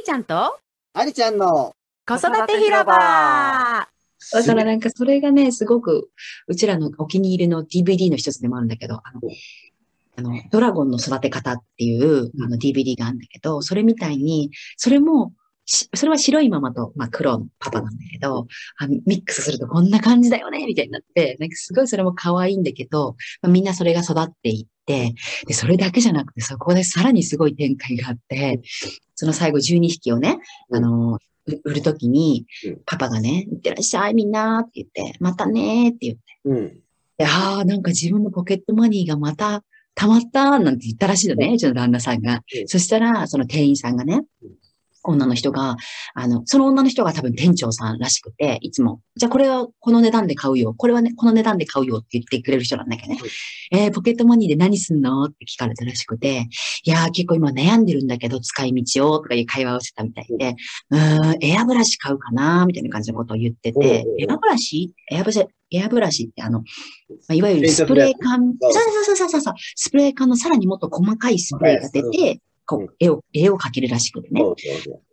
ーちゃんと？ありちゃんの子育て広場。だからなんかそれがね、すごく、うちらのお気に入りの DVD の一つでもあるんだけど、あの、あのドラゴンの育て方っていうあの DVD があるんだけど、それみたいに、それも、しそれは白いママと、まあ、黒のパパなんだけど、あミックスするとこんな感じだよねみたいになって、なんかすごいそれも可愛いんだけど、まあ、みんなそれが育っていって、で、それだけじゃなくて、そこでさらにすごい展開があって、その最後12匹をね、あの、う売るときにうん、パパがね、いってらっしゃいみんなって言って、またねーって言って、うん。でああ、なんか自分のポケットマニーがまた溜まったなんて言ったらしいのね、うちの旦那さんが。う。ん。そしたら、その店員さんがねうん、女の人が、あの、その女の人が多分店長さんらしくて、いつも、じゃあこれはこの値段で買うよ。これはね、この値段で買うよって言ってくれる人なんだけどね。えー、ポケットマニーで何すんのって聞かれたらしくて、いやー結構今悩んでるんだけど、使い道をとかいう会話をしてたみたいで、うーん、エアブラシ買うかなみたいな感じのことを言っててエアブラシ？エアブラシ、エアブラシってあの、まあ、いわゆるスプレー缶、そうそうそうそうそうそう、スプレー缶のさらにもっと細かいスプレーが出て、こう絵を、絵を描けるらしくてね。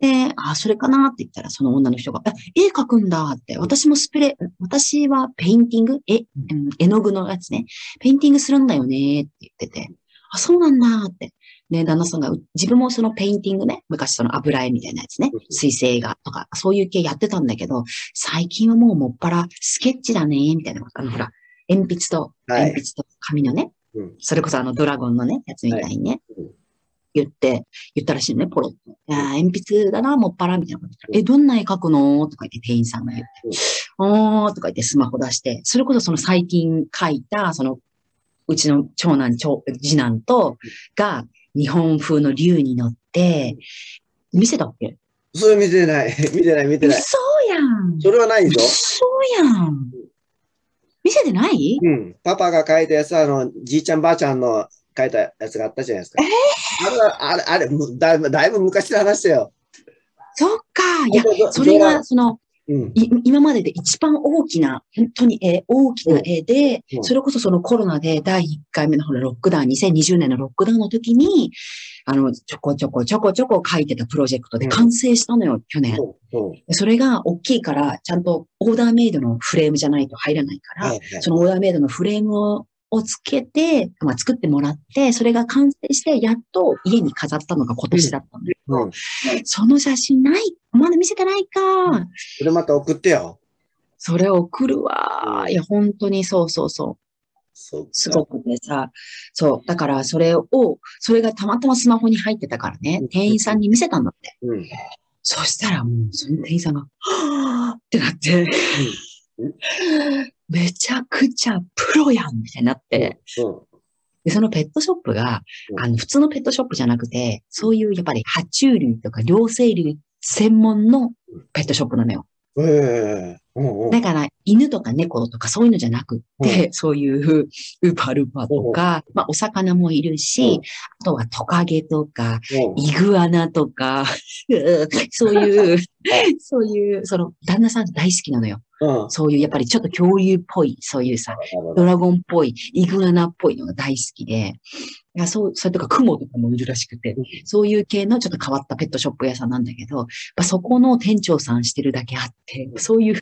で、あ、それかなって言ったら、その女の人が、え、絵描くんだって、私もスプレー、私はペインティング？え、うん。絵の具のやつね。ペインティングするんだよねって言ってて、あ、そうなんだって。ね、旦那さんが、う自分もそのペインティングね、昔その油絵みたいなやつね。うん、水性画とか、そういう系やってたんだけど、最近はもうもっぱらスケッチだね、みたいな。こと。あの、ほら、鉛筆と、はい。鉛筆と紙のね、うん。それこそあのドラゴンのね、やつみたいにね、うん言って、言ったらしいのね、ポロッと。いやー鉛筆だな、もっぱら、みたいなことえ、どんな絵描くの？とか言って店員さんが言って、おーとか言ってスマホ出して、それこそその最近描いた、その、うちの長男、長次男と、が、日本風の竜に乗って、見せたっけそれ見てない。見てない、見てない。嘘やん。それはないぞ。嘘やん。見せてない？うん。パパが書いたやつは、あの、じいちゃんばあちゃんの書いたやつがあったじゃないですか。あれは、あれ、あれ、むだいぶ、だいぶ昔の話だよ。そっか。いや、どそれどが、その、うん。い今までで一番大きな、本当に絵、大きな絵で、うんそれこそそのコロナで第1回目のほらロックダウン、2020年のロックダウンの時に、あの、ちょこちょこちょこちょこ書いてたプロジェクトでうん完成したのよ、去年。それが大きいから、ちゃんとオーダーメイドのフレームじゃないと入らないから、そのオーダーメイドのフレームををつけて、まあ、作ってもらって、それが完成して、やっと家に飾ったのが今年だったんだけど、うん。その写真ない？まだ見せてないか。それまた送ってよ。それ送るわ。いや、本当にそうそうそう。すごくてさ、そう。だから、それを、それがたまたまスマホに入ってたからねうん、店員さんに見せたんだって。うん。そしたらもう、その店員さんが、はぁーってなって、めちゃくちゃプロやんみたいになって、うん。で、そのペットショップがう、んあの、普通のペットショップじゃなくて、そういうやっぱり爬虫類とか両生類専門のペットショップなのよ。ええうんうんだから、犬とか猫とかそういうのじゃなくって、そういうウーパルパとか、まあ、お魚もいるし、う。んあとはトカゲとか、う。んイグアナとか、そういう、そういう、その、旦那さん大好きなのよ。うん。そういう、やっぱりちょっと恐竜っぽい、そういうさ、ドラゴンっぽい、イグアナっぽいのが大好きで、いやそう、それとかクモとかもいるらしくて、うん。そういう系のちょっと変わったペットショップ屋さんなんだけど、そこの店長さんしてるだけあって、そういう、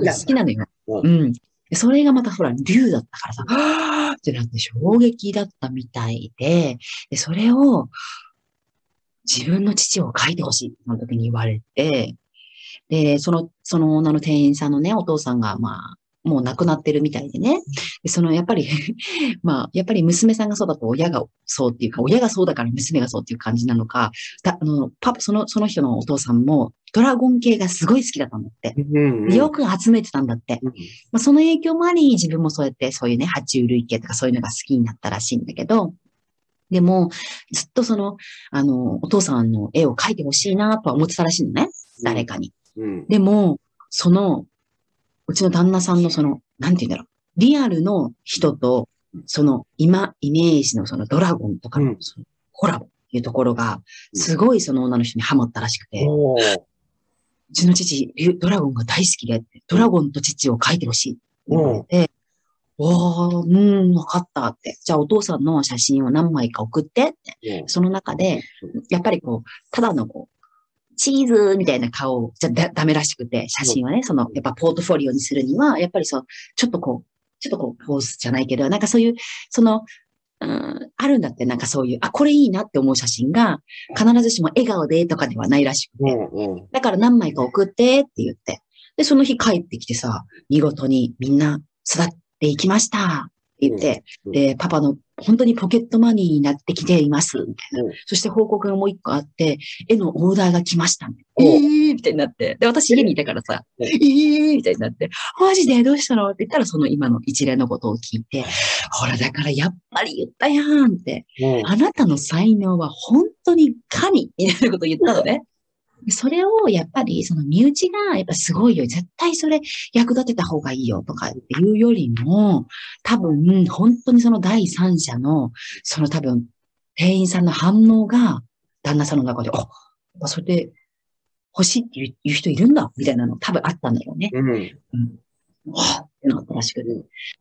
か好きなのよ。ううん。でそれがまたほら、竜だったからさ、はーってなって衝撃だったみたいで、で、それを、自分の父を書いてほしいってその時に言われて、で、その、その女の店員さんのね、お父さんが、まあ、もう亡くなってるみたいでね。でその、やっぱり、まあ、やっぱり娘さんがそうだと親がそうっていうか、親がそうだから娘がそうっていう感じなのか、だあの、パパ、その、その人のお父さんも、ドラゴン系がすごい好きだったんだって。うんうんよく集めてたんだって。うんまあ、その影響もあり、自分もそうやって、そういうね、爬虫類系とかそういうのが好きになったらしいんだけど、でも、ずっとその、あの、お父さんの絵を描いてほしいなとは思ってたらしいのね。誰かに。うん。でも、その、うちの旦那さんのその、なんて言うんだろう。リアルの人と、その、今、イメージのそのドラゴンとかうん。のコラボっていうところが、うん。すごいその女の人にハマったらしくて、うちの父、ドラゴンが大好きでドラゴンと父を描いてほしいって言われて、おー、うん、わかったって。じゃあお父さんの写真を何枚か送ってって。うんその中で、やっぱりこう、ただのこう、チーズみたいな顔じゃだダメらしくて、写真はね、その、やっぱポートフォリオにするには、やっぱりそう、ちょっとこう、ちょっとこう、ポーズじゃないけど、なんかそういう、その、うん、あるんだって、なんかそういう、あ、これいいなって思う写真が、必ずしも笑顔でとかではないらしくて、うんうん、だから何枚か送ってって言って、で、その日帰ってきてさ、見事にみんな育っていきましたって言って、で、パパの本当にポケットマニーになってきています、みたいな。そして報告がもう一個あって、絵のオーダーが来ました、えーみたいになって。で、私家にいたからさ、え？ーみたいになって、マジで？どうしたの？って言ったら、その今の一連のことを聞いて、ほら、だからやっぱり言ったやんって、あなたの才能は本当に神みたいなことを言ったのね。それをやっぱりその身内がやっぱすごいよ。絶対それ役立てた方がいいよとかっていうよりも、多分本当にその第三者のその多分店員さんの反応が旦那さんの中で、あ、それで欲しいっていう人いるんだみたいなの多分あったんだよね。うん。うん。わってなったらしくて。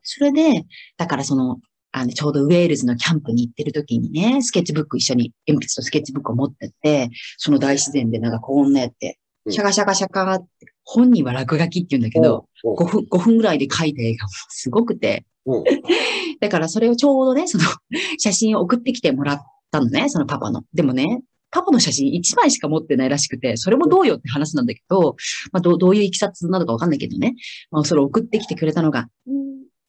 それで、だからそのあの、ちょうどウェールズのキャンプに行ってる時にね、スケッチブック一緒に、鉛筆とスケッチブックを持ってって、その大自然でなんかこんなやって、シャカシャカシャカって、本人は落書きって言うんだけど、5分、5分ぐらいで描いた絵がすごくて、だからそれをちょうどね、その写真を送ってきてもらったのね、そのパパの。でもね、パパの写真1枚しか持ってないらしくて、それもどうよって話なんだけど、まあどどういういきさつなのかわかんないけどね、まあそれを送ってきてくれたのが、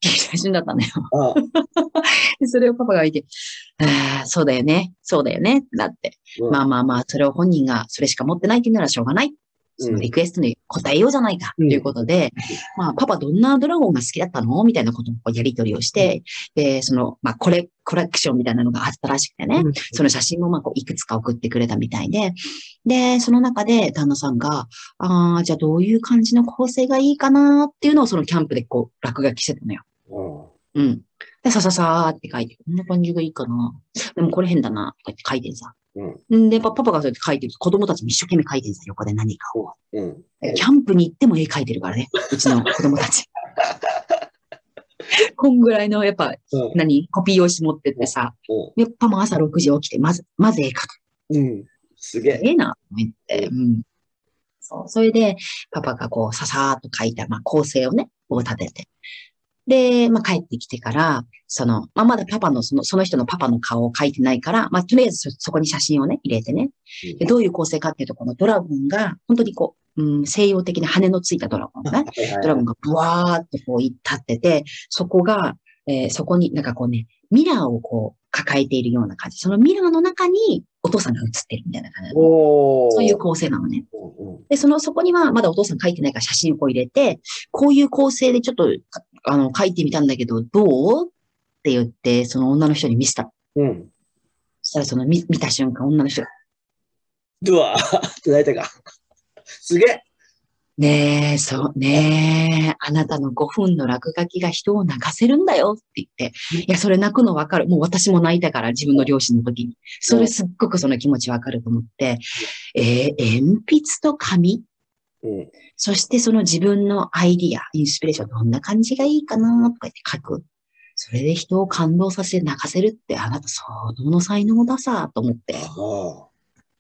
写真だったんだよ。でそれをパパが見て、ああ、そうだよね、そうだよね、ってなって、うん、まあまあまあ、それを本人がそれしか持ってないって言うならしょうがない。そのリクエストに答えようじゃないか、ということで、うん、まあ、パパどんなドラゴンが好きだったの？みたいなことをやり取りをして、で、その、まあ、コレ、コレクションみたいなのがあったらしくてね、うん、その写真もまあ、こう、いくつか送ってくれたみたいで、で、その中で旦那さんが、ああ、じゃあどういう感じの構成がいいかなっていうのをそのキャンプでこう、落書きしてたのよ。うん。で、さささーって書いて、こんな感じがいいかな。でもこれ変だな、とかって書いてんさ。うん。で、パパがそうやって書いてる子供たちも一生懸命書いてるんですよ、横で何かを。うん。キャンプに行っても絵描いてるからね、うちの子供たち。こんぐらいの、やっぱ、うん、何コピー用紙持ってってさ、うん、やっぱも朝6時起きて、まず、まず絵描く。うん。すげえ。ええな、と思って。うん。そう。それで、パパがこう、ささーっと書いた、まあ、構成をね、こう立てて。で、まあ、帰ってきてから、その、まあ、まだパパの、その、その人のパパの顔を描いてないから、まあ、とりあえずそこに写真をね、入れてね。でどういう構成かっていうと、このドラゴンが、本当にこう、うん、西洋的な羽のついたドラゴンね。ドラゴンがブワーっとこう立ってて、そこが、えー、そこになんかこうね、ミラーをこう抱えているような感じ。そのミラーの中にお父さんが映ってるみたいな感じ。そういう構成なのね。で、その、そこにはまだお父さん書いてないから写真をこう入れて、こういう構成でちょっとあの、書いてみたんだけど、どう？って言って、その女の人に見せた。うん。そしたらその見見た瞬間、女の人が。ドワーって泣いたか。すげえ。ねえ、そう、ねえ、あなたの5分の落書きが人を泣かせるんだよって言って、いや、それ泣くのわかる。もう私も泣いたから、自分の両親の時に。それすっごくその気持ちわかると思って、えー、鉛筆と紙？うん、そしてその自分のアイディア、インスピレーション、どんな感じがいいかなとか言って書く。それで人を感動させ泣かせるってあなた相当の才能ださ、と思って。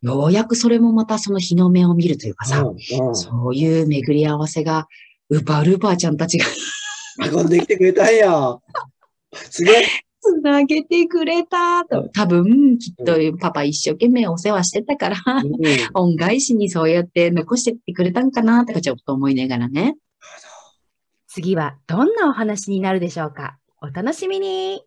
ようやくそれもまたその日の目を見るというかさ、うんうん、そういう巡り合わせが、ウーパールーパーちゃんたちが 運んできてくれたんや。すげえ。つなげてくれたと。多分、きっとパパ一生懸命お世話してたから、うん、恩返しにそうやって残してってくれたんかなとかちょっと思いながらね。次はどんなお話になるでしょうか？お楽しみに。